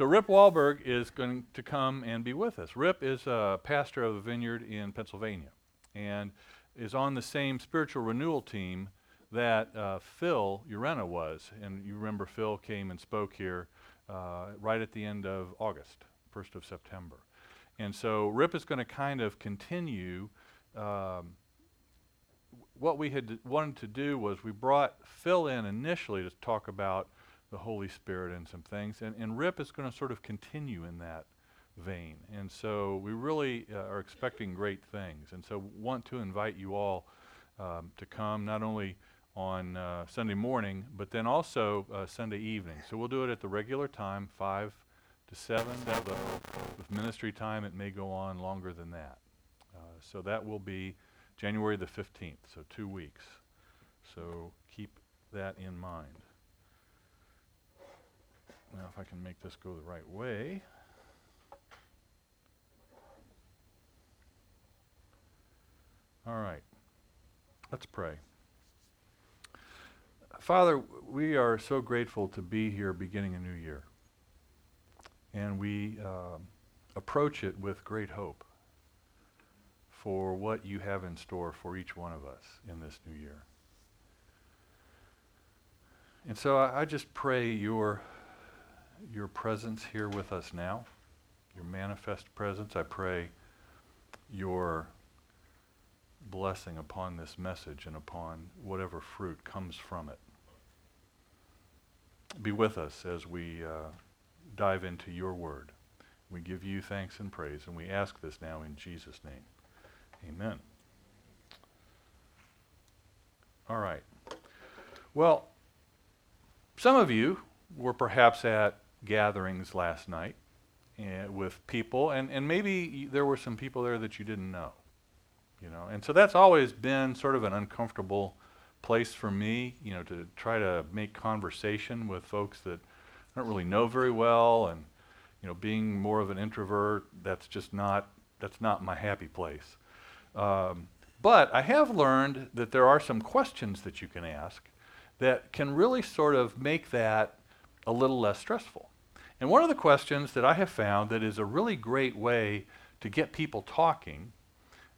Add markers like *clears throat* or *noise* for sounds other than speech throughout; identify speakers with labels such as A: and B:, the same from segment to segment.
A: So Rip Wahlberg is going to come and be with us. Rip is a pastor of a vineyard in Pennsylvania and is on the same spiritual renewal team that uh, Phil Urena was. And you remember Phil came and spoke here uh, right at the end of August, 1st of September. And so Rip is going to kind of continue. Um, what we had wanted to do was we brought Phil in initially to talk about the Holy Spirit and some things, and, and Rip is going to sort of continue in that vein. And so we really uh, are expecting great things, and so want to invite you all um, to come not only on uh, Sunday morning, but then also uh, Sunday evening. So we'll do it at the regular time, 5 to 7. That with ministry time, it may go on longer than that. Uh, so that will be January the 15th, so two weeks. So keep that in mind. Now, if I can make this go the right way. All right. Let's pray. Father, we are so grateful to be here beginning a new year. And we uh, approach it with great hope for what you have in store for each one of us in this new year. And so I, I just pray your, your presence here with us now, your manifest presence. I pray your blessing upon this message and upon whatever fruit comes from it be with us as we uh, dive into your word. We give you thanks and praise, and we ask this now in Jesus' name. Amen. All right. Well, some of you were perhaps at gatherings last night uh, with people, and, and maybe there were some people there that you didn't know. You know, and so that's always been sort of an uncomfortable place for me, you know, to try to make conversation with folks that I don't really know very well, and you know, being more of an introvert, that's just not that's not my happy place. Um, but I have learned that there are some questions that you can ask that can really sort of make that a little less stressful. And one of the questions that I have found that is a really great way to get people talking,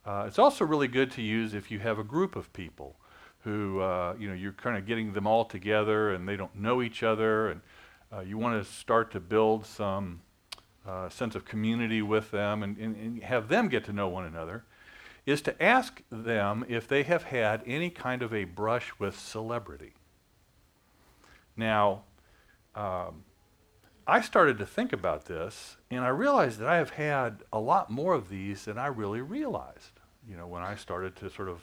A: uh, it's also really good to use if you have a group of people who uh, you know you're kind of getting them all together and they don't know each other and uh, you want to start to build some uh, sense of community with them and, and, and, have them get to know one another is to ask them if they have had any kind of a brush with celebrity. Now um, i started to think about this and i realized that i have had a lot more of these than i really realized you know when i started to sort of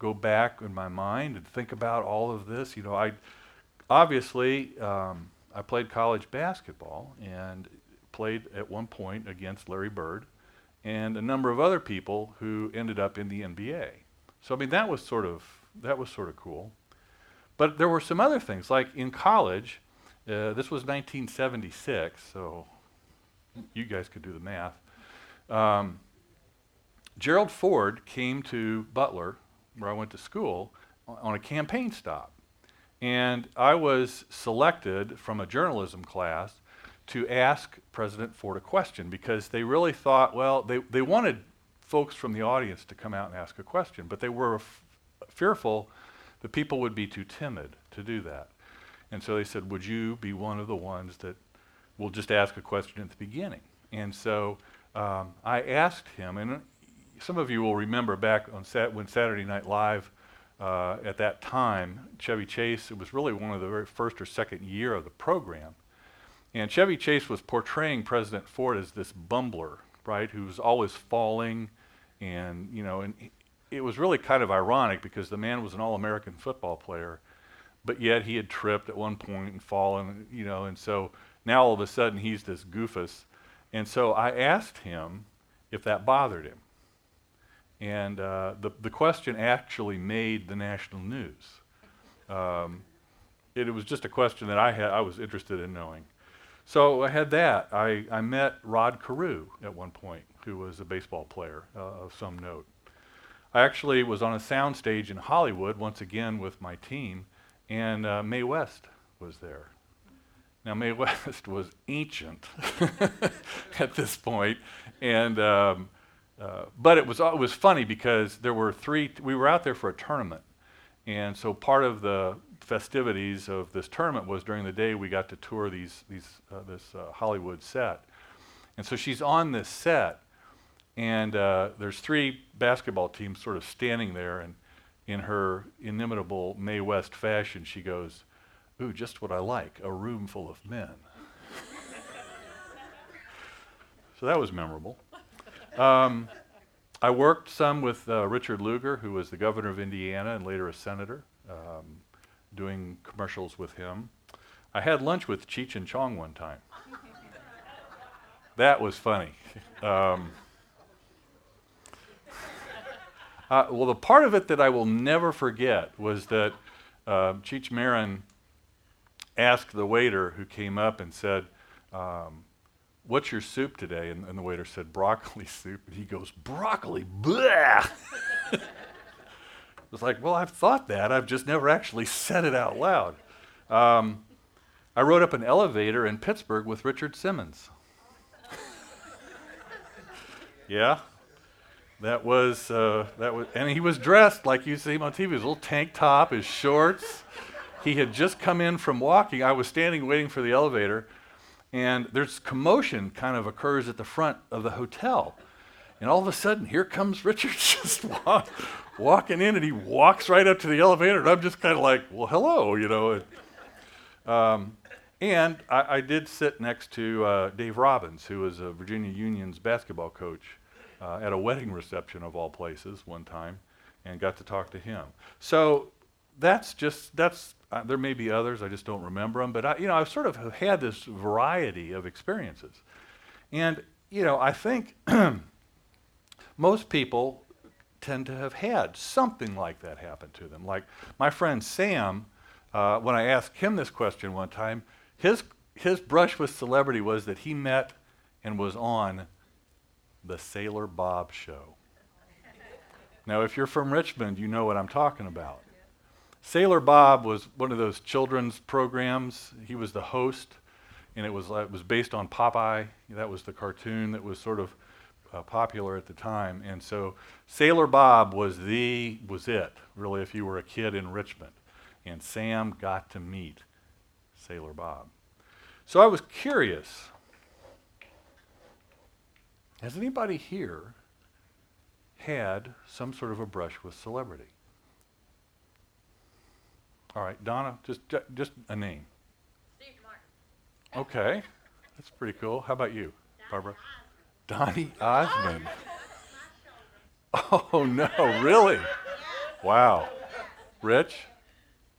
A: go back in my mind and think about all of this. You know, I obviously um, I played college basketball and played at one point against Larry Bird and a number of other people who ended up in the NBA. So I mean that was sort of that was sort of cool. But there were some other things like in college. Uh, this was 1976, so you guys could do the math. Um, Gerald Ford came to Butler where I went to school, on a campaign stop. And I was selected from a journalism class to ask President Ford a question because they really thought, well, they, they wanted folks from the audience to come out and ask a question, but they were f- fearful that people would be too timid to do that. And so they said, would you be one of the ones that will just ask a question at the beginning? And so um, I asked him, and some of you will remember back on sat- when Saturday Night Live, uh, at that time, Chevy Chase, it was really one of the very first or second year of the program. And Chevy Chase was portraying President Ford as this bumbler, right, who was always falling. And, you know, and it was really kind of ironic because the man was an all American football player, but yet he had tripped at one point and fallen, you know, and so now all of a sudden he's this goofus. And so I asked him if that bothered him. And uh, the, the question actually made the national news. Um, it, it, was just a question that I, had, I was interested in knowing. So I had that. I, I met Rod Carew at one point, who was a baseball player uh, of some note. I actually was on a soundstage in Hollywood once again with my team, and uh, Mae West was there. Now, Mae *laughs* West was ancient *laughs* at this point, and um, uh, but it was it was funny because there were three. We were out there for a tournament, and so part of the festivities of this tournament was during the day we got to tour these these uh, this uh, Hollywood set, and so she's on this set, and uh, there's three basketball teams sort of standing there, and in her inimitable Mae West fashion, she goes, Ooh, just what I like a room full of men. *laughs* so that was memorable. Um, I worked some with uh, Richard Lugar, who was the governor of Indiana and later a senator, um, doing commercials with him. I had lunch with Cheech and Chong one time. *laughs* that was funny. Um, uh, well, the part of it that I will never forget was that uh, Cheech Marin asked the waiter who came up and said, um, What's your soup today? And, and, the waiter said, Broccoli *laughs* soup. And he goes, Broccoli? Blah! was *laughs* like, Well, I've thought that. I've just never actually said it out loud. Um, I rode up an elevator in Pittsburgh with Richard Simmons. *laughs* yeah, that was uh, that was, and he was dressed like you see him on TV. His little tank top, his shorts he had just come in from walking. I was standing waiting for the elevator, and there's commotion kind of occurs at the front of the hotel. And all of a sudden, here comes *laughs* Richard just walk, walking in, and he walks right up to the elevator, and I'm just kind of like, well, hello, you know. And, um, and I, I, did sit next to uh, Dave Robbins, who was a Virginia Union's basketball coach, uh, at a wedding reception of all places one time, and got to talk to him. So that's just that's uh, there may be others, I just don't remember them, but I, you know, I've sort of had this variety of experiences. And, you know, I think *clears throat* most people tend to have had something like that happen to them. Like my friend Sam, uh, when I asked him this question one time, his, his brush with celebrity was that he met and was on the Sailor Bob show. Now, if you're from Richmond, you know what I'm talking about. Sailor Bob was one of those children's programs. He was the host, and it was, uh, it was based on Popeye. That was the cartoon that was sort of uh, popular at the time. And so Sailor Bob was the was it really if you were a kid in Richmond, and Sam got to meet Sailor Bob. So I was curious. Has anybody here had some sort of a brush with celebrity? All right, Donna, just just a name.
B: Steve Martin.
A: Okay, that's pretty cool. How about you, Barbara? Donny Osmond. *laughs* Oh no, really? Wow. Rich?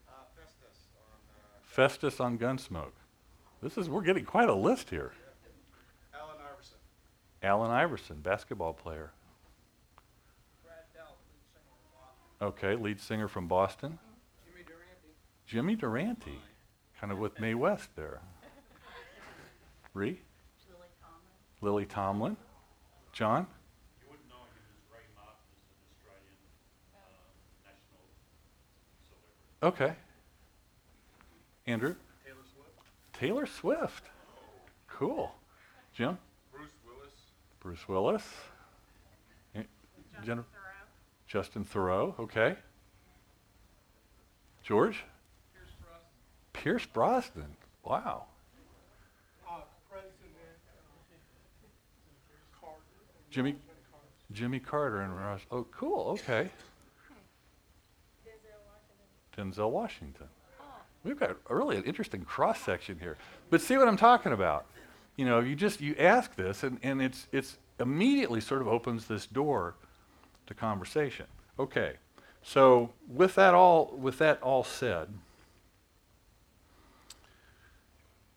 C: Uh, Festus on, uh,
A: Festus on Gunsmoke. This is we're getting quite a list here.
C: Allen Iverson.
A: Basketball player.
C: Brad Delp, lead singer of Boston.
A: Okay, lead singer from Boston.
C: Jimmy Durante.
A: Jimmy Durante, kind of with Mae West there. Ree?
B: Lily Tomlin.
A: Lily Tomlin. John?
D: You wouldn't know him as Ray Martin is an Australian um, national celebrity.
A: Okay. Andrew?
C: Taylor Swift.
A: Taylor Swift. Cool. Jim?
C: Bruce Willis.
A: Bruce Willis. Eh, Jennifer?
B: Theroux.
A: Justin Theroux. Okay. George?
C: Pierce Brosnan.
A: Pierce Brosnan. Wow.
C: Uh, President Carter.
A: Jimmy Jimmy Carter and Ross. Oh, cool. Okay. Denzel Washington. We've got a really an interesting cross section here. But see what I'm talking about? You know, you just you ask this and, and it's it's immediately sort of opens this door to conversation. Okay. So with that all with that all said,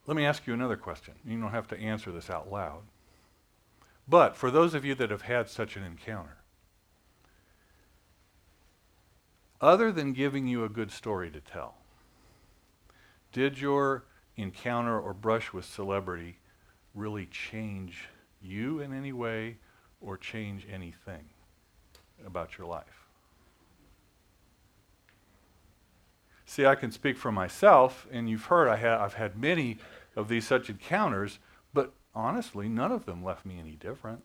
A: let me ask you another question. You don't have to answer this out loud. But for those of you that have had such an encounter, other than giving you a good story to tell, did your encounter or brush with celebrity really change you in any way or change anything about your life? See, I can speak for myself, and you've heard I ha- I've had many of these such encounters, but honestly, none of them left me any different.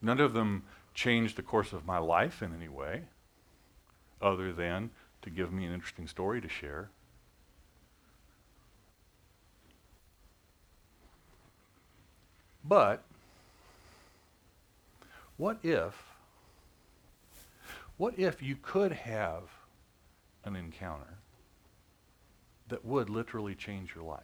A: None of them changed the course of my life in any way, other than to give me an interesting story to share. But what if what if you could have an encounter that would literally change your life?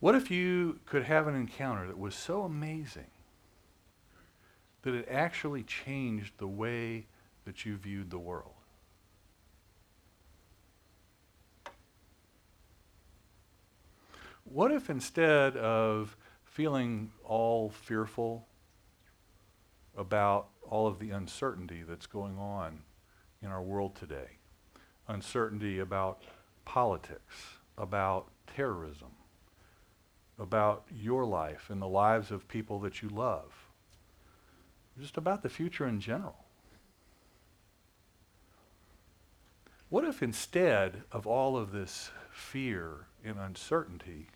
A: What if you could have an encounter that was so amazing that it actually changed the way that you viewed the world? What if instead of feeling all fearful about all of the uncertainty that's going on in our world today, uncertainty about politics, about terrorism, about your life and the lives of people that you love, just about the future in general. What if instead of all of this fear and uncertainty,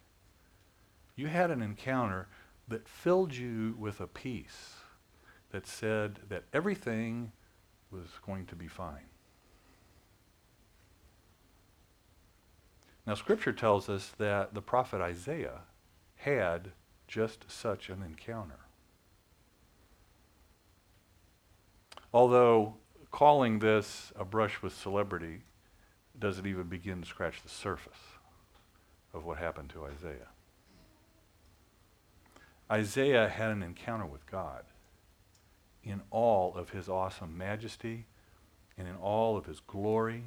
A: you had an encounter that filled you with a peace that said that everything was going to be fine? Now, Scripture tells us that the prophet Isaiah had just such an encounter. Although calling this a brush with celebrity doesn't even begin to scratch the surface of what happened to Isaiah. Isaiah had an encounter with God in all of his awesome majesty and in all of his glory.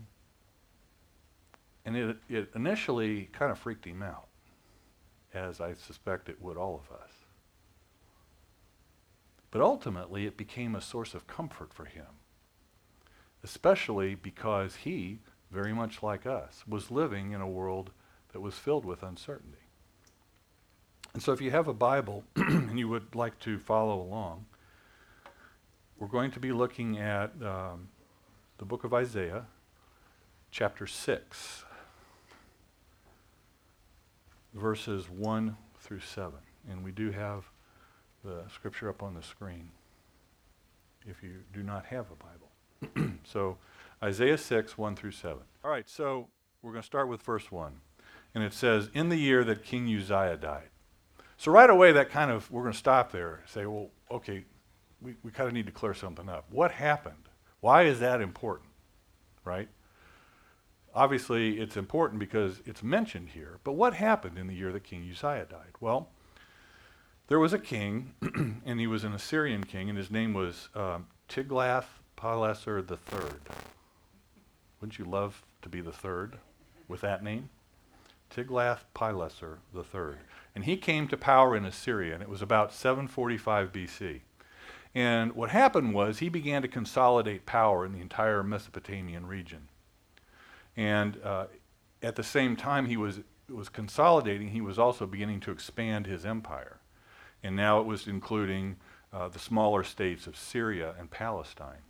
A: And it, it initially kind of freaked him out as I suspect it would all of us. But ultimately, it became a source of comfort for him, especially because he, very much like us, was living in a world that was filled with uncertainty. And so, if you have a Bible *clears throat* and you would like to follow along, we're going to be looking at um, the book of Isaiah, chapter 6 verses 1 through 7. And we do have the scripture up on the screen if you do not have a Bible. *clears throat* so, Isaiah 6, 1 through 7. All right, so we're going to start with verse 1. And it says, In the year that King Uzziah died. So, right away, that kind of, we're going to stop there say, well, okay, we, we kind of need to clear something up. What happened? Why is that important? Right? Obviously, it's important because it's mentioned here. But what happened in the year that King Uzziah died? Well, there was a king, *clears throat* and he was an Assyrian king, and his name was um, Tiglath-Pileser III. Wouldn't you love to be the third with that name? Tiglath-Pileser III. And he came to power in Assyria, and it was about 745 BC. And what happened was he began to consolidate power in the entire Mesopotamian region. And uh, at the same time he was, was consolidating, he was also beginning to expand his empire. And now it was including uh, the smaller states of Syria and Palestine.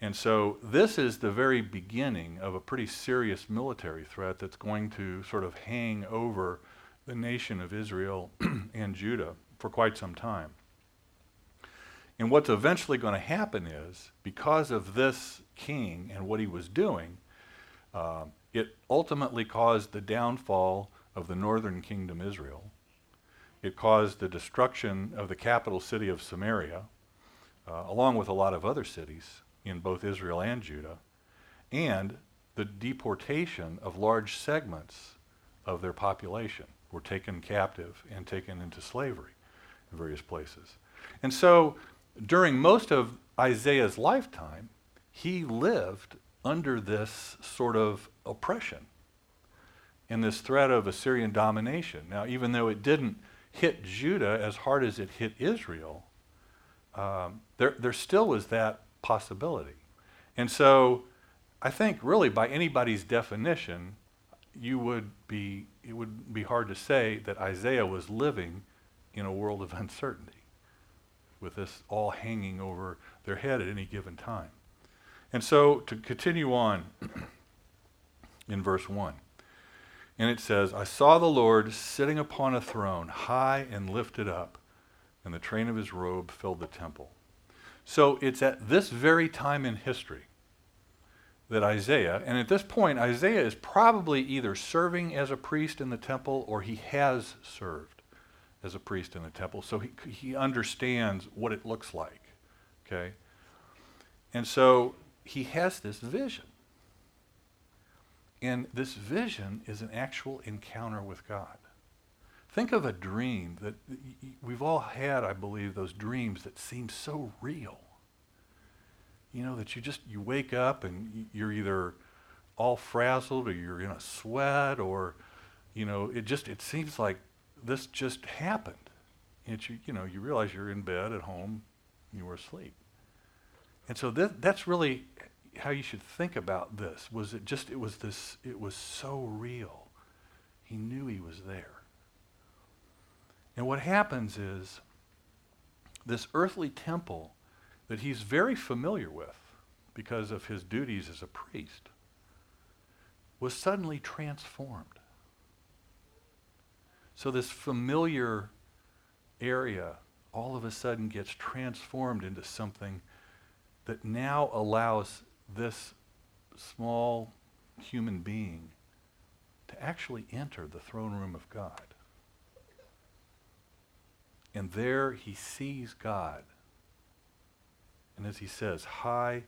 A: And so this is the very beginning of a pretty serious military threat that's going to sort of hang over the nation of Israel *clears throat* and Judah for quite some time. And what's eventually going to happen is, because of this king and what he was doing, uh, it ultimately caused the downfall of the northern kingdom Israel. It caused the destruction of the capital city of Samaria, uh, along with a lot of other cities in both Israel and Judah, and the deportation of large segments of their population were taken captive and taken into slavery in various places. And so during most of Isaiah's lifetime, he lived under this sort of oppression and this threat of Assyrian domination. Now, even though it didn't hit Judah as hard as it hit Israel, um, there, there still was that possibility. And so I think really by anybody's definition, you would be, it would be hard to say that Isaiah was living in a world of *laughs* uncertainty. with this all hanging over their head at any given time. And so to continue on *clears throat* in verse 1, and it says, I saw the Lord sitting upon a throne, high and lifted up, and the train of his robe filled the temple. So it's at this very time in history that Isaiah, and at this point, Isaiah is probably either serving as a priest in the temple or he has served as a priest in the temple. So he, he understands what it looks like. Okay? And so he has this vision. And this vision is an actual encounter with God. Think of a dream that we've all had, I believe, those dreams that seem so real. You know, that you just, you wake up and you're either all frazzled or you're in a sweat or, you know, it just, it seems like this just happened. And you, you know, you realize you're in bed at home, you were asleep. And so that, that's really how you should think about this. Was it just, it was this, it was so real. He knew he was there. And what happens is this earthly temple that he's very familiar with because of his duties as a priest was suddenly transformed. So this familiar area all of a sudden gets transformed into something that now allows this small human being to actually enter the throne room of God. And there he sees God. And as he says, high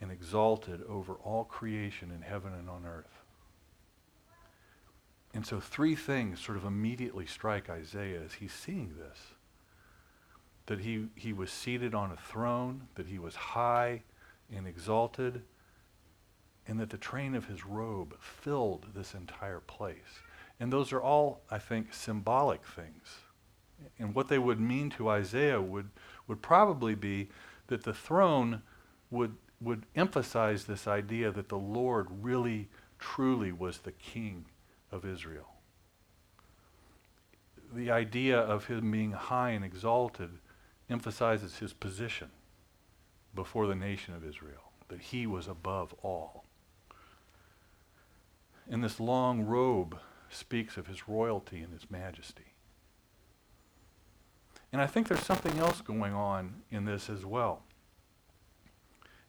A: and exalted over all creation in heaven and on earth. And so three things sort of immediately strike Isaiah as he's seeing this. That he, he was seated on a throne, that he was high and exalted, and that the train of his robe filled this entire place. And those are all, I think, symbolic things. And what they would mean to Isaiah would, would probably be that the throne would, would emphasize this idea that the Lord really, truly was the king of Israel. The idea of him being high and exalted emphasizes his position before the nation of Israel, that he was above all. And this long robe speaks of his royalty and his majesty. And I think there's something else going on in this as well.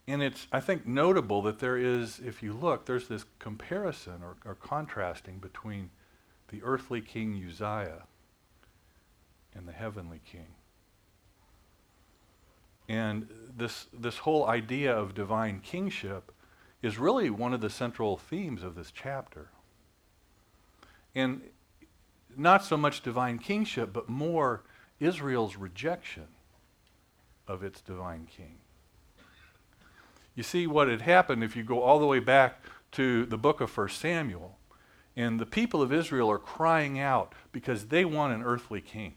A: And it's, I think, notable that there is, if you look, there's this comparison or, or contrasting between the earthly king Uzziah and the heavenly king. And this, this whole idea of divine kingship is really one of the central themes of this chapter. And not so much divine kingship, but more Israel's rejection of its divine king. You see what had happened if you go all the way back to the book of 1 Samuel, and the people of Israel are crying out because they want an earthly king.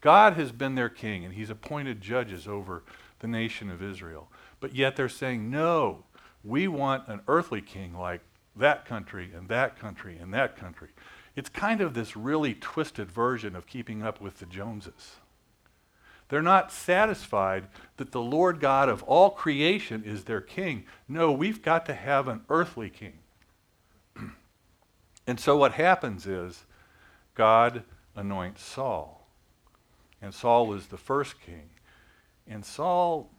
A: God has been their king, and he's appointed judges over the nation of Israel. But yet they're saying, no, we want an earthly king like that country and that country and that country. It's kind of this really twisted version of keeping up with the Joneses. They're not satisfied that the Lord God of all creation is their king. No, we've got to have an earthly king. *clears throat* and so what happens is God anoints Saul. And Saul was the first king. And Saul,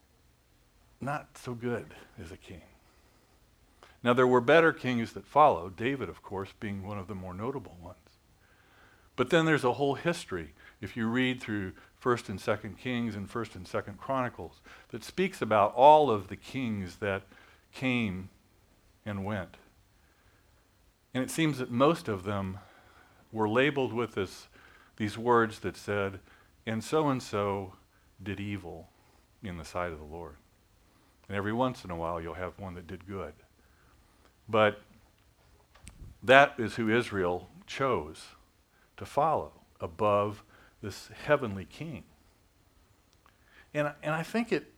A: not so good as a king. Now, there were better kings that followed, David, of course, being one of the more notable ones. But then there's a whole history, if you read through 1st and 2nd Kings and 1st and 2nd Chronicles, that speaks about all of the kings that came and went. And it seems that most of them were labeled with this, these words that said, and so and so did evil in the sight of the Lord. And every once in a while you'll have one that did good. But that is who Israel chose to follow above this heavenly king. And, and I think it,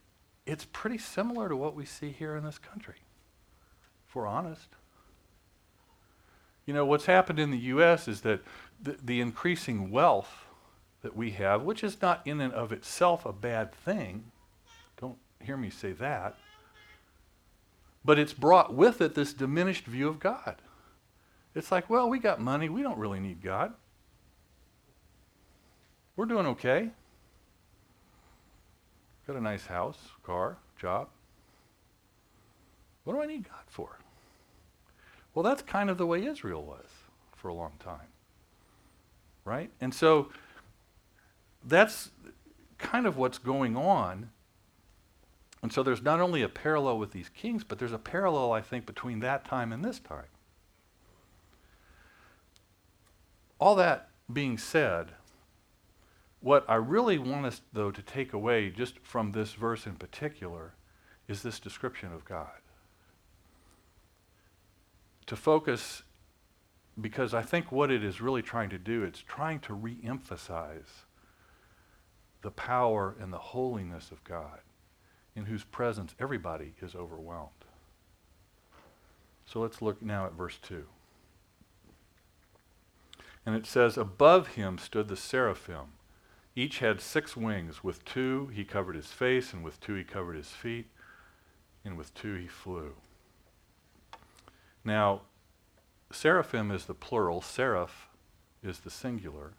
A: it's pretty similar to what we see here in this country, if we're honest. You know, what's happened in the U.S. is that the, the increasing wealth that we have, which is not in and of itself a bad thing. Don't hear me say that. But it's brought with it this diminished view of God. It's like, well, we got money. We don't really need God. We're doing okay. Got a nice house, car, job. What do I need God for? Well, that's kind of the way Israel was for a long time. Right? And so that's kind of what's going on. And so there's not only a parallel with these kings, but there's a parallel, I think, between that time and this time. All that being said, what I really want us, though, to take away just from this verse in particular is this description of God. To focus, because I think what it is really trying to do, it's trying to re emphasize the power and the holiness of God, in whose presence everybody is overwhelmed. So let's look now at verse 2. And it says, Above him stood the seraphim. Each had six wings. With two he covered his face, and with two he covered his feet, and with two he flew. Now, seraphim is the plural, seraph is the singular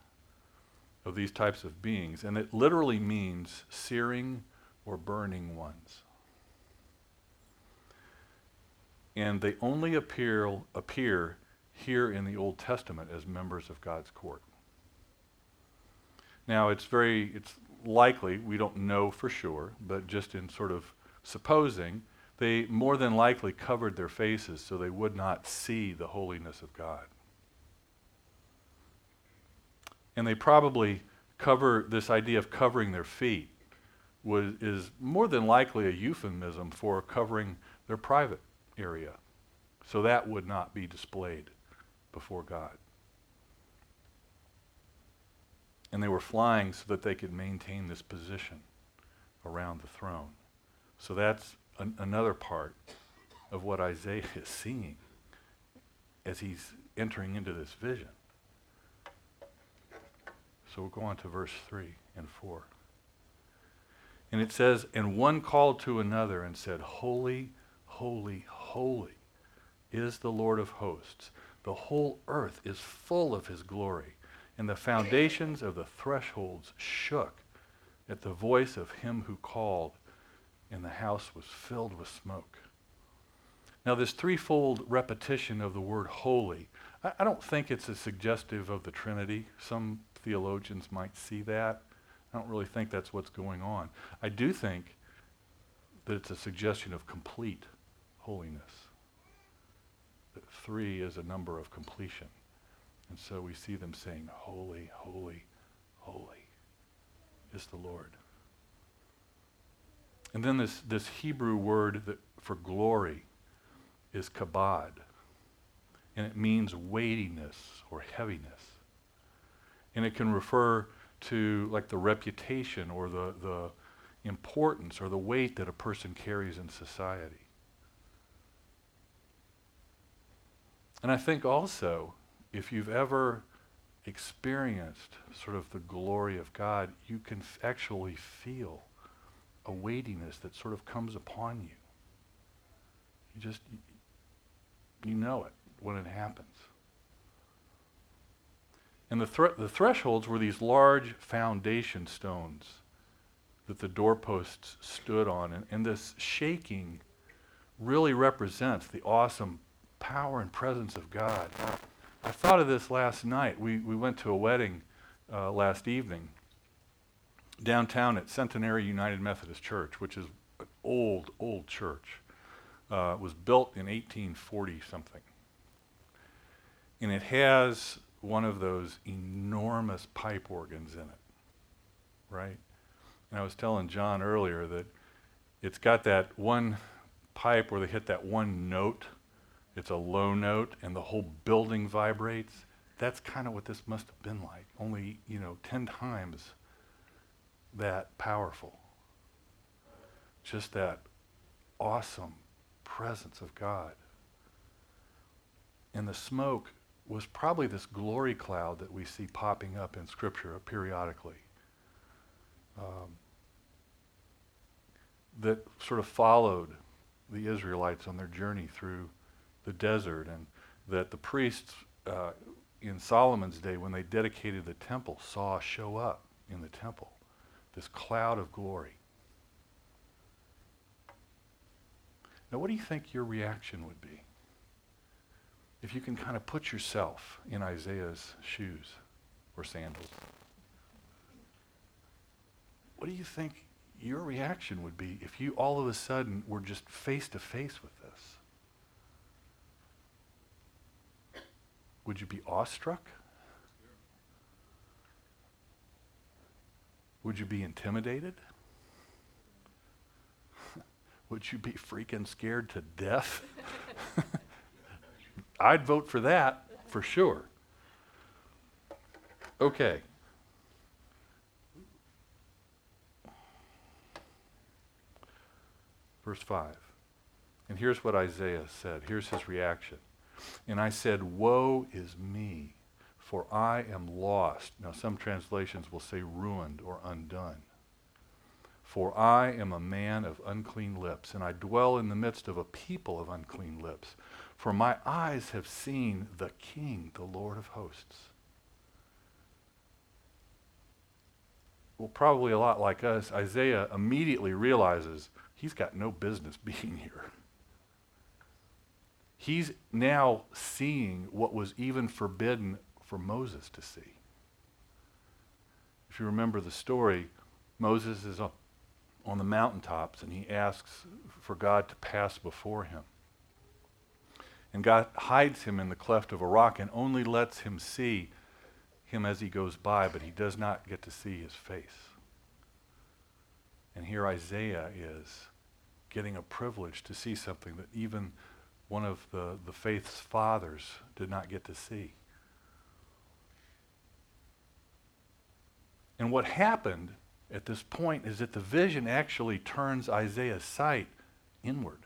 A: of these types of beings, and it literally means searing or burning ones. And they only appear, appear here in the Old Testament as members of God's court. Now, it's very, it's likely, we don't know for sure, but just in sort of supposing, they more than likely covered their faces so they would not see the holiness of God. And they probably cover this idea of covering their feet was, is more than likely a euphemism for covering their private area. So that would not be displayed before God. And they were flying so that they could maintain this position around the throne. So that's an, another part of what Isaiah is seeing as he's entering into this vision. So we'll go on to verse 3 and 4. And it says, And one called to another and said, Holy, holy, holy is the Lord of hosts. The whole earth is full of his glory. And the foundations of the thresholds shook at the voice of him who called, and the house was filled with smoke. Now, this threefold repetition of the word holy, I, I don't think it's a suggestive of the Trinity. Some theologians might see that. I don't really think that's what's going on. I do think that it's a suggestion of complete holiness. That three is a number of completion. And so we see them saying, Holy, holy, holy is the Lord. And then this, this Hebrew word that, for glory is kabod. And it means weightiness or heaviness. And it can refer to like the reputation or the, the importance or the weight that a person carries in society. And I think also, if you've ever experienced sort of the glory of God, you can f- actually feel a weightiness that sort of comes upon you. You just, you know it when it happens. And the, thre- the thresholds were these large foundation stones that the doorposts stood on. And, and this shaking really represents the awesome power and presence of God. I thought of this last night. We, we went to a wedding uh, last evening downtown at Centenary United Methodist Church, which is an old, old church. Uh, was built in 1840 something. And it has one of those enormous pipe organs in it, right? And I was telling John earlier that it's got that one pipe where they hit that one note. It's a low note, and the whole building vibrates. That's kind of what this must have been like, only, you know, 10 times that powerful. Just that awesome presence of God. And the smoke was probably this glory cloud that we see popping up in Scripture periodically. Um, that sort of followed the Israelites on their journey through the desert, and that the priests uh, in Solomon's day, when they dedicated the temple, saw show up in the temple this cloud of glory. Now, what do you think your reaction would be if you can kind of put yourself in Isaiah's shoes or sandals? What do you think your reaction would be if you all of a sudden were just face to face with this? Would you be awestruck? Would you be intimidated? *laughs* Would you be freaking scared to death? *laughs* I'd vote for that for sure. Okay. Verse 5. And here's what Isaiah said. Here's his reaction. And I said, Woe is me, for I am lost. Now, some translations will say ruined or undone. For I am a man of unclean lips, and I dwell in the midst of a people of unclean lips. For my eyes have seen the King, the Lord of hosts. Well, probably a lot like us, Isaiah immediately realizes he's got no business *laughs* being here. He's now seeing what was even forbidden for Moses to see. If you remember the story, Moses is on the mountaintops and he asks for God to pass before him. And God hides him in the cleft of a rock and only lets him see him as he goes by, but he does not get to see his face. And here Isaiah is getting a privilege to see something that even one of the, the faith's fathers did not get to see. And what happened at this point is that the vision actually turns Isaiah's sight inward.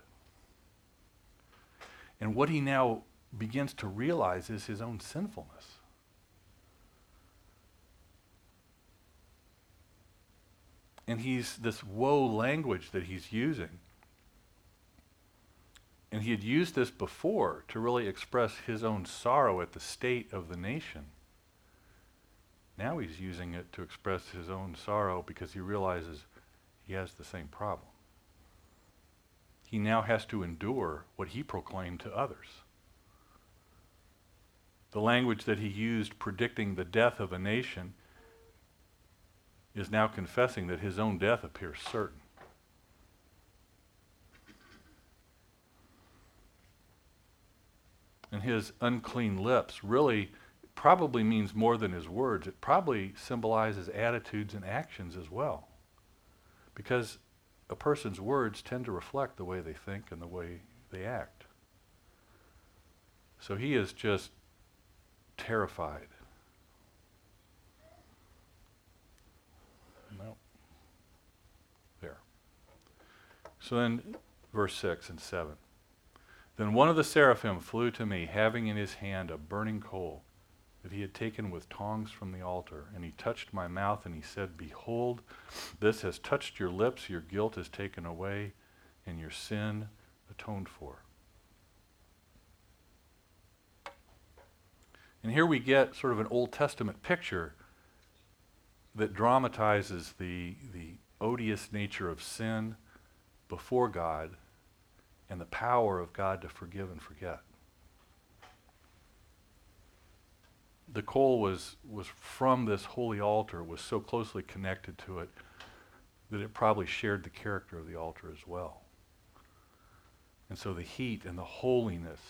A: And what he now begins to realize is his own sinfulness. And he's this woe language that he's using. And he had used this before to really express his own sorrow at the state of the nation. Now he's using it to express his own sorrow because he realizes he has the same problem. He now has to endure what he proclaimed to others. The language that he used predicting the death of a nation is now confessing that his own death appears certain. And his unclean lips really probably means more than his words. It probably symbolizes attitudes and actions as well. Because a person's words tend to reflect the way they think and the way they act. So he is just terrified. No. There. So then, verse 6 and 7. Then one of the seraphim flew to me, having in his hand a burning coal that he had taken with tongs from the altar. And he touched my mouth, and he said, Behold, this has touched your lips, your guilt is taken away, and your sin atoned for. And here we get sort of an Old Testament picture that dramatizes the, the odious nature of sin before God and the power of God to forgive and forget. The coal was, was from this holy altar, was so closely connected to it that it probably shared the character of the altar as well. And so the heat and the holiness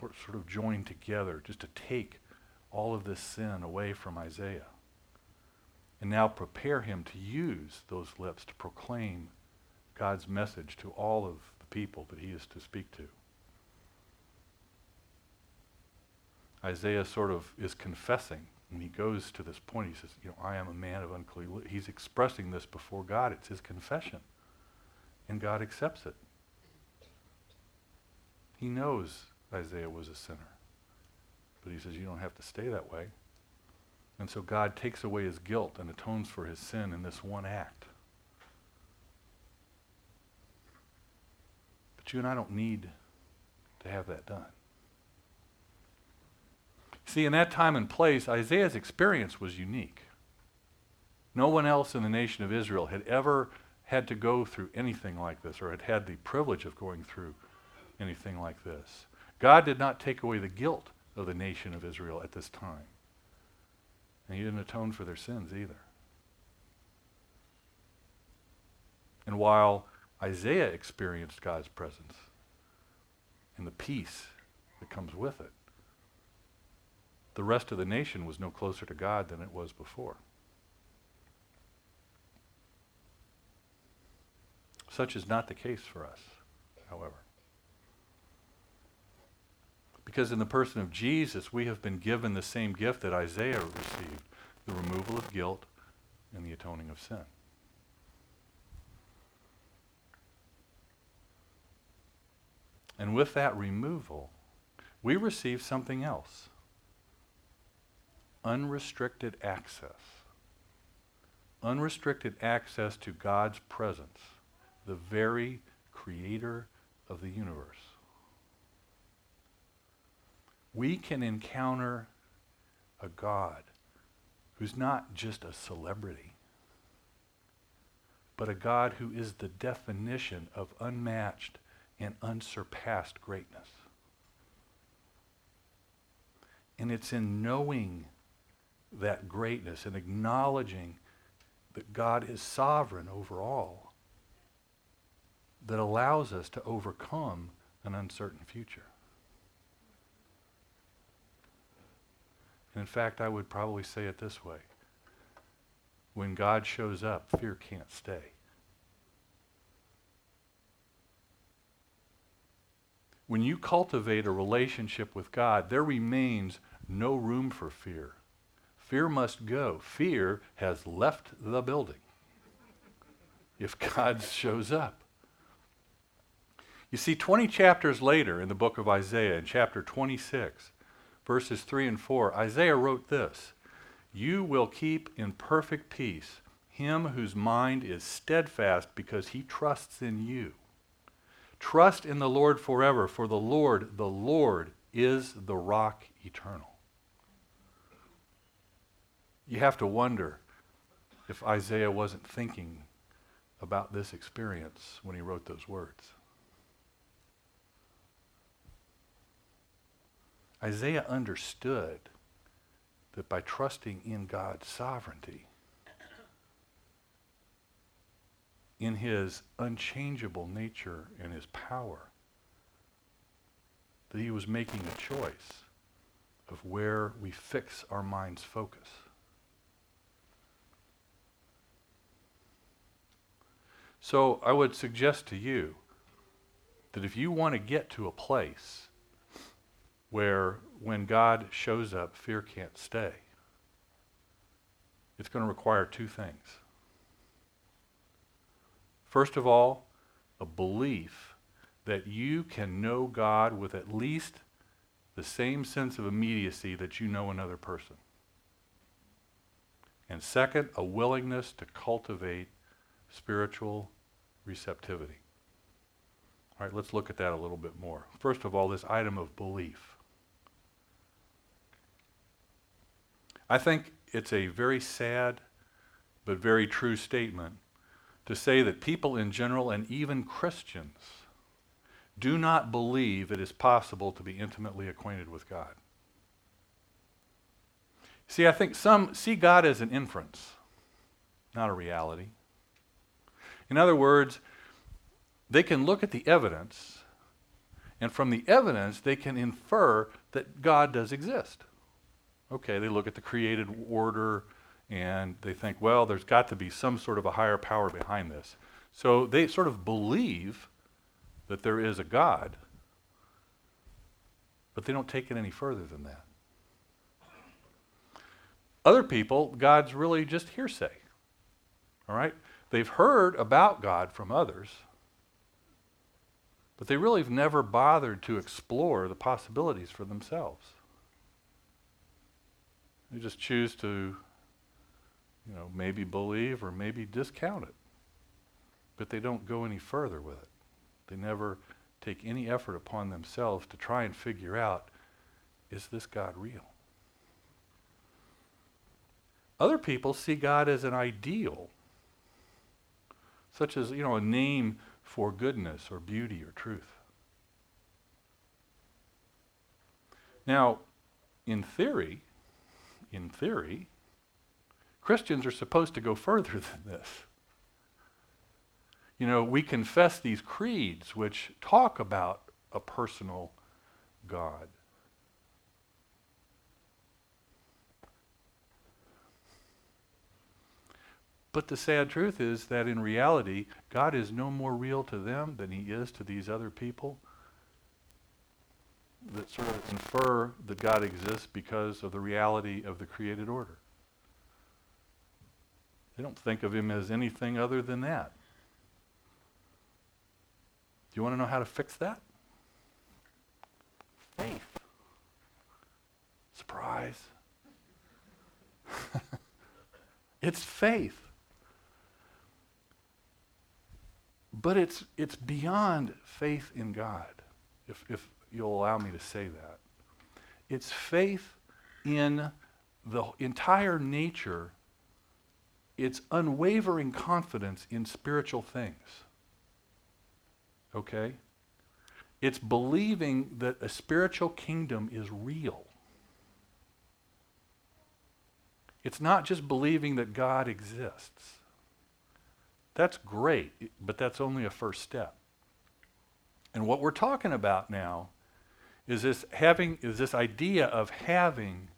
A: sort of joined together just to take all of this sin away from Isaiah. And now prepare him to use those lips to proclaim God's message to all of the people that he is to speak to. Isaiah sort of is confessing when he goes to this point. He says, You know, I am a man of unclean lips. He's expressing this before God. It's his confession. And God accepts it. He knows Isaiah was a sinner. But he says, you don't have to stay that way. And so God takes away his guilt and atones for his sin in this one act. But you and I don't need to have that done. See, in that time and place, Isaiah's experience was unique. No one else in the nation of Israel had ever had to go through anything like this or had had the privilege of going through anything like this. God did not take away the guilt of the nation of Israel at this time. And he didn't atone for their sins either. And while Isaiah experienced God's presence and the peace that comes with it, the rest of the nation was no closer to God than it was before. Such is not the case for us, however. Because in the person of Jesus, we have been given the same gift that Isaiah received the removal of guilt and the atoning of sin. And with that removal, we receive something else unrestricted access. Unrestricted access to God's presence, the very creator of the universe. We can encounter a God who's not just a celebrity, but a God who is the definition of unmatched and unsurpassed greatness. And it's in knowing that greatness and acknowledging that God is sovereign over all that allows us to overcome an uncertain future. And in fact, I would probably say it this way. When God shows up, fear can't stay. When you cultivate a relationship with God, there remains no room for fear. Fear must go. Fear has left the building if God shows up. You see, 20 chapters later in the book of Isaiah, in chapter 26, verses 3 and 4, Isaiah wrote this You will keep in perfect peace him whose mind is steadfast because he trusts in you. Trust in the Lord forever, for the Lord, the Lord, is the rock eternal. You have to wonder if Isaiah wasn't thinking about this experience when he wrote those words. Isaiah understood that by trusting in God's sovereignty, in his unchangeable nature and his power, that he was making a choice of where we fix our mind's focus. So I would suggest to you that if you want to get to a place where when God shows up, fear can't stay, it's going to require two things. First of all, a belief that you can know God with at least the same sense of immediacy that you know another person. And second, a willingness to cultivate spiritual receptivity. All right, let's look at that a little bit more. First of all, this item of belief. I think it's a very sad but very true statement to say that people in general and even Christians do not believe it is possible to be intimately acquainted with God. See, I think some see God as an inference, not a reality. In other words, they can look at the evidence, and from the evidence, they can infer that God does exist. Okay, they look at the created order and they think, well, there's got to be some sort of a higher power behind this. So they sort of believe that there is a God, but they don't take it any further than that. Other people, God's really just hearsay. All right? They've heard about God from others, but they really have never bothered to explore the possibilities for themselves. They just choose to, you know, maybe believe or maybe discount it. But they don't go any further with it. They never take any effort upon themselves to try and figure out is this God real? Other people see God as an ideal, such as, you know, a name for goodness or beauty or truth. Now, in theory, in theory, Christians are supposed to go further *laughs* than this. You know, we confess these creeds which talk about a personal God. But the sad truth is that in reality, God is no more real to them than he is to these other people that sort of infer that God exists because of the reality of the created order. They don't think of him as anything other than that. Do you want to know how to fix that? Faith. Surprise. *laughs* it's faith. But it's, it's beyond faith in God, if, if you'll allow me to say that. It's faith in the entire nature, it's unwavering confidence in spiritual things. Okay? It's believing that a spiritual kingdom is real. It's not just believing that God exists. That's great, but that's only a first step. And what we're talking about now is this having is this idea of having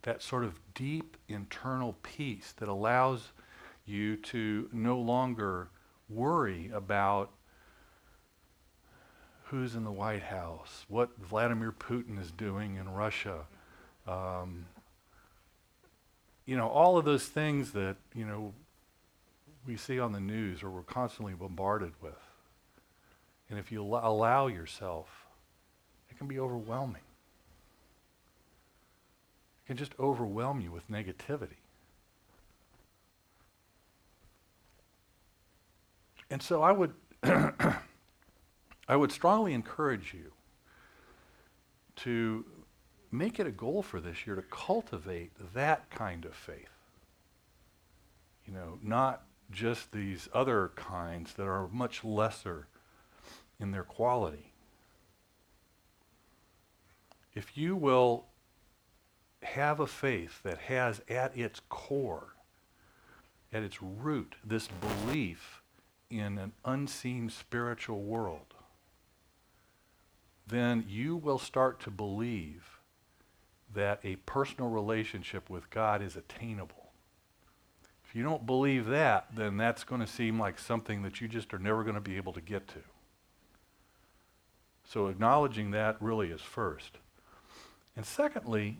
A: that sort of deep internal peace that allows you to no longer worry about who's in the White House, what Vladimir Putin is doing in Russia. Um, you know, all of those things that, you know, we see on the news or we're constantly bombarded with. And if you al- allow yourself, it can be overwhelming. It can just overwhelm you with negativity. And so I would *clears throat* I would strongly encourage you to make it a goal for this year to cultivate that kind of faith. You know, not just these other kinds that are much lesser in their quality. If you will have a faith that has at its core, at its root, this belief in an unseen spiritual world, then you will start to believe that a personal relationship with God is attainable. If you don't believe that, then that's going to seem like something that you just are never going to be able to get to. So acknowledging that really is first. And secondly,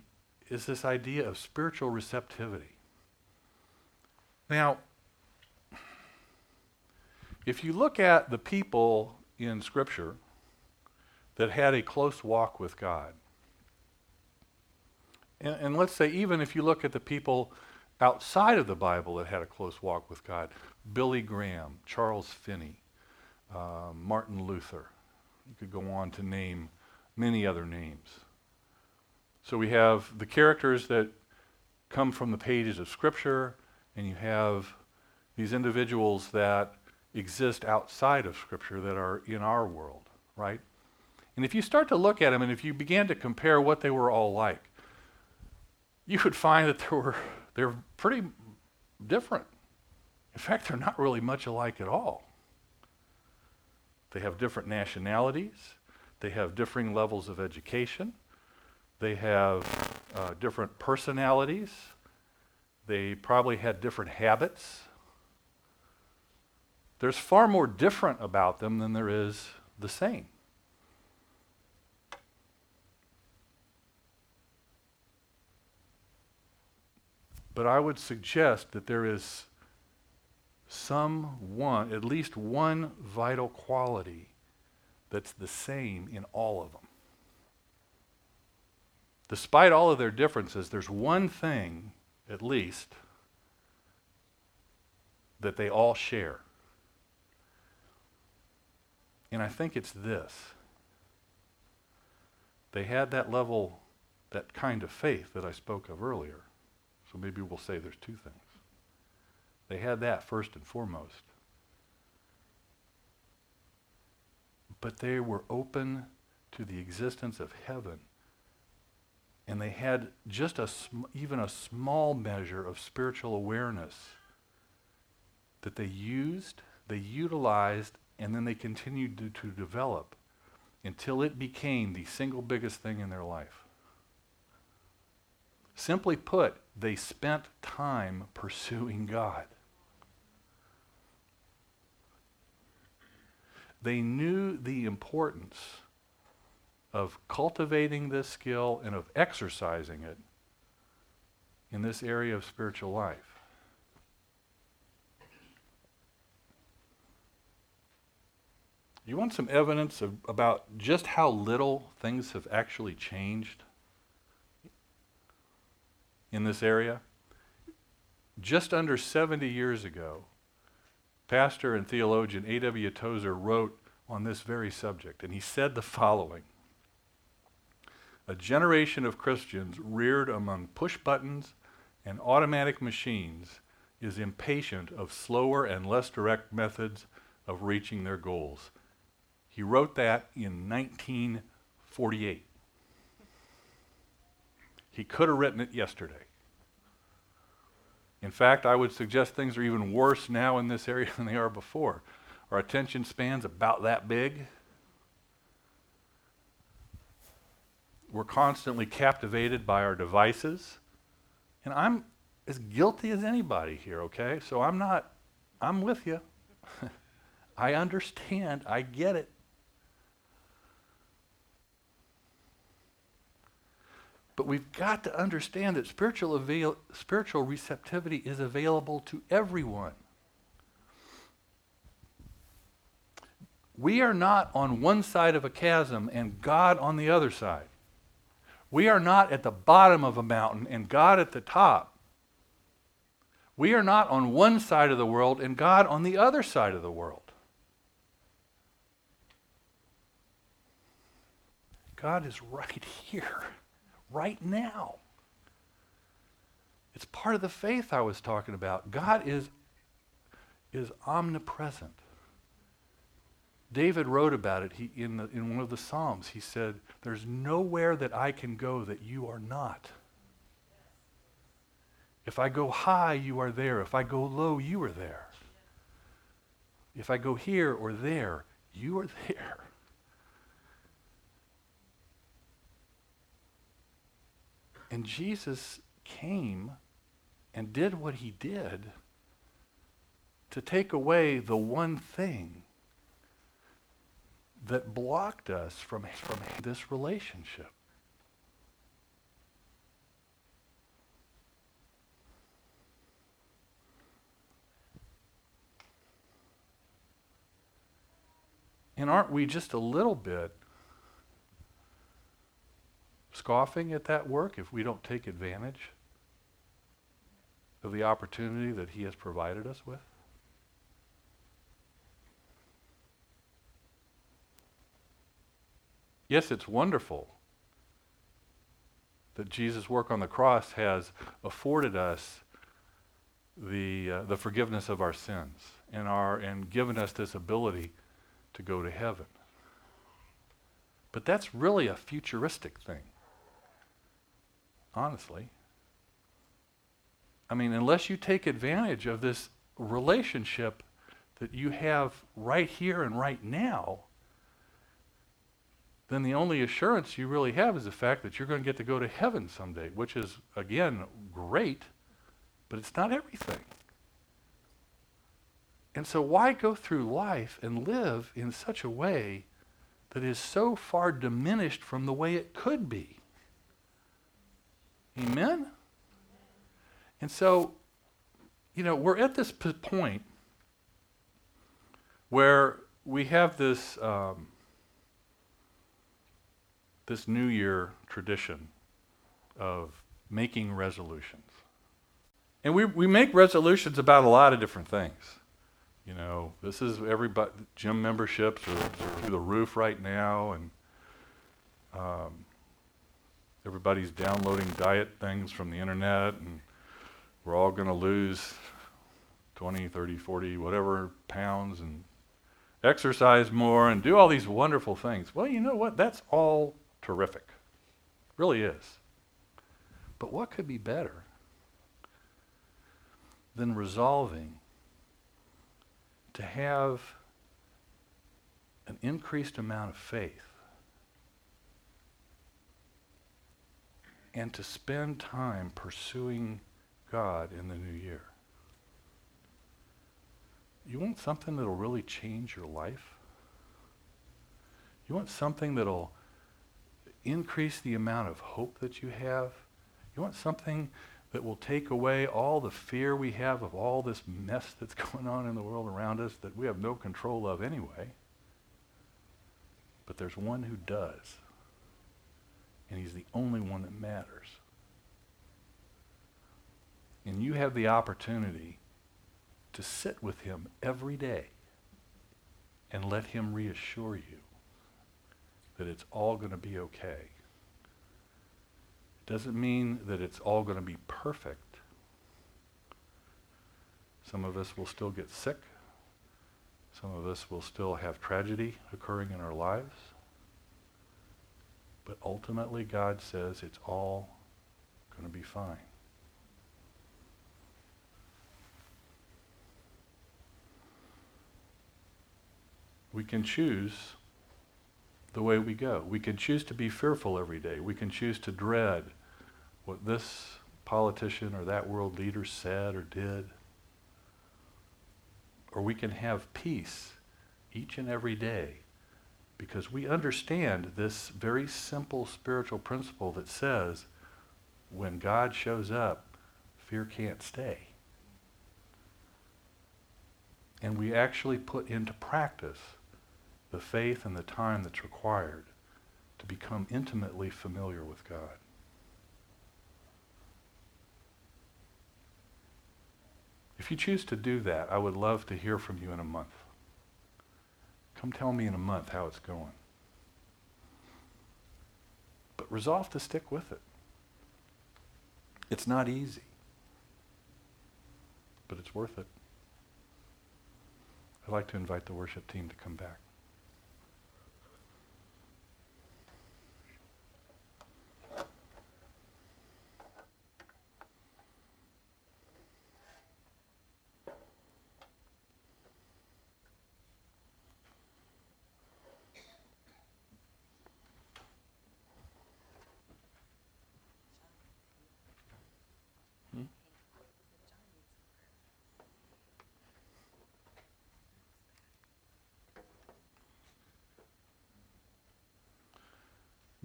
A: is this idea of spiritual receptivity. Now, if you look at the people in Scripture that had a close walk with God, and, and let's say even if you look at the people outside of the Bible that had a close walk with God Billy Graham, Charles Finney, uh, Martin Luther. You could go on to name many other names. So we have the characters that come from the pages of Scripture, and you have these individuals that exist outside of Scripture that are in our world, right? And if you start to look at them and if you began to compare what they were all like, you would find that there were they're pretty different. In fact, they're not really much alike at all. They have different nationalities, they have differing levels of education, they have uh, different personalities, they probably had different habits. There's far more different about them than there is the same. But I would suggest that there is some one, at least one vital quality that's the same in all of them. despite all of their differences, there's one thing, at least, that they all share. And I think it's this. They had that level, that kind of faith that I spoke of earlier. So maybe we'll say there's two things. They had that first and foremost. But they were open to the existence of heaven. And they had just a sm- even a small measure of spiritual awareness that they used, they utilized, and then they continued to, to develop until it became the single biggest thing in their life. Simply put, they spent time pursuing God. They knew the importance of cultivating this skill and of exercising it in this area of spiritual life. You want some evidence of, about just how little things have actually changed in this area? Just under 70 years ago, pastor and theologian A.W. Tozer wrote on this very subject, and he said the following A generation of Christians reared among push buttons and automatic machines is impatient of slower and less direct methods of reaching their goals. He wrote that in 1948. He could have written it yesterday. In fact, I would suggest things are even worse now in this area *laughs* than they are before. Our attention span's about that big. We're constantly captivated by our devices. And I'm as guilty as anybody here, okay? So I'm not, I'm with you. *laughs* I understand. I get it. But we've got to understand that spiritual, avail- spiritual receptivity is available to everyone. We are not on one side of a chasm and God on the other side. We are not at the bottom of a mountain and God at the top. We are not on one side of the world and God on the other side of the world. God is right *laughs* here, right now. It's part of the faith I was talking about. God is, is omnipresent. David wrote about it he, in, the, in one of the Psalms. He said, There's nowhere that I can go that you are not. If I go high, you are there. If I go low, you are there. If I go here or there, you are *laughs* there. And Jesus came and did what he did to take away the one thing that blocked us from, from this relationship. And aren't we just a little bit scoffing at that work if we don't take advantage of the opportunity that He has provided us with? Yes, it's wonderful that Jesus' work on the cross has afforded us the, uh, the forgiveness of our sins and, our, and given us this ability to go to heaven. But that's really a futuristic thing, honestly. I mean, unless you take advantage of this relationship that you have right here and right now, then the only assurance you really have is the fact that you're going to get to go to heaven someday, which is, again, great, but it's not everything. And so, why go through life and live in such a way that is so far diminished from the way it could be? Amen? And so, you know, we're at this point where we have this. Um, this New Year tradition of making resolutions. And we, we make resolutions about a lot of different things. You know, this is everybody, gym memberships are, are through the roof right now, and um, everybody's downloading diet things from the internet, and we're all going to lose 20, 30, 40, whatever pounds, and exercise more, and do all these wonderful things. Well, you know what? That's all terrific. Really is. But what could be better than resolving to have an increased amount of faith and to spend time pursuing God in the new year? You want something that'll really change your life? You want something that'll increase the amount of hope that you have? You want something that will take away all the fear we have of all this mess that's *laughs* going on in the world around us that we have no control of anyway? But there's one who does. And he's the only one that matters. And you have the opportunity to sit with him every day and let him reassure you that it's all going to be okay. It doesn't mean that it's all going to be perfect. Some of us will still get sick. Some of us will still have tragedy occurring in our lives. But ultimately, God says it's all going to be fine. We can choose the way we go. We can choose to be fearful every day. We can choose to dread what this politician or that world leader said or did. Or we can have peace each and every day because we understand this very simple spiritual principle that says when God shows up, fear can't stay. And we actually put into practice the faith and the time that's required to become intimately familiar with God. If you choose to do that, I would love to hear from you in a month. Come tell me in a month how it's going. But resolve to stick with it. It's not easy, but it's worth it. I'd like to invite the worship team to come back.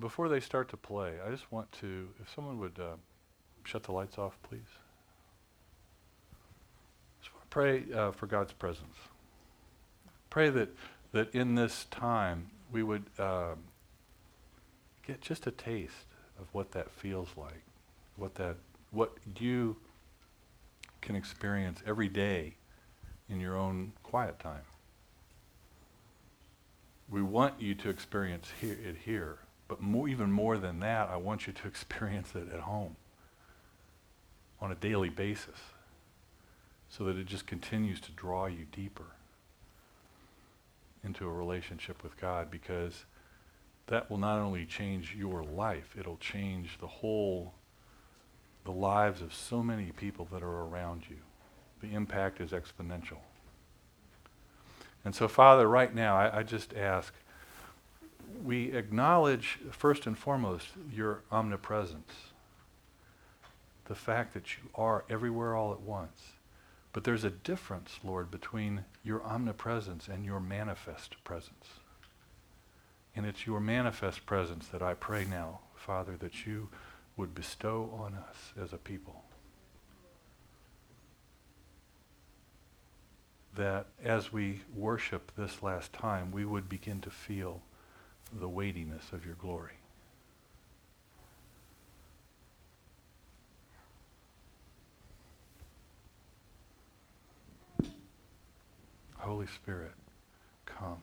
A: Before they start to play, I just want to, if someone would uh, shut the lights off, please. Just pray uh, for God's presence. Pray that, that in this time we would um, get just a taste of what that feels like, what that, what you can experience every day in your own quiet time. We want you to experience it here, but more, even more than that, I want you to *laughs* experience it at home on a daily basis so that it just continues to draw you deeper into a relationship with God because that will not only change your life, it'll change the whole, the lives of so many people that are around you. The impact is exponential. And so, Father, right now, I, I just ask, we acknowledge, first and foremost, your omnipresence. The fact that you are everywhere all at once. But there's a difference, Lord, between your omnipresence and your manifest presence. And it's your manifest presence that I pray now, Father, that you would bestow on us as a people. That as we worship this last time, we would begin to feel the weightiness of your glory. Holy Spirit, come.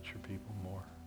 A: Touch your people more.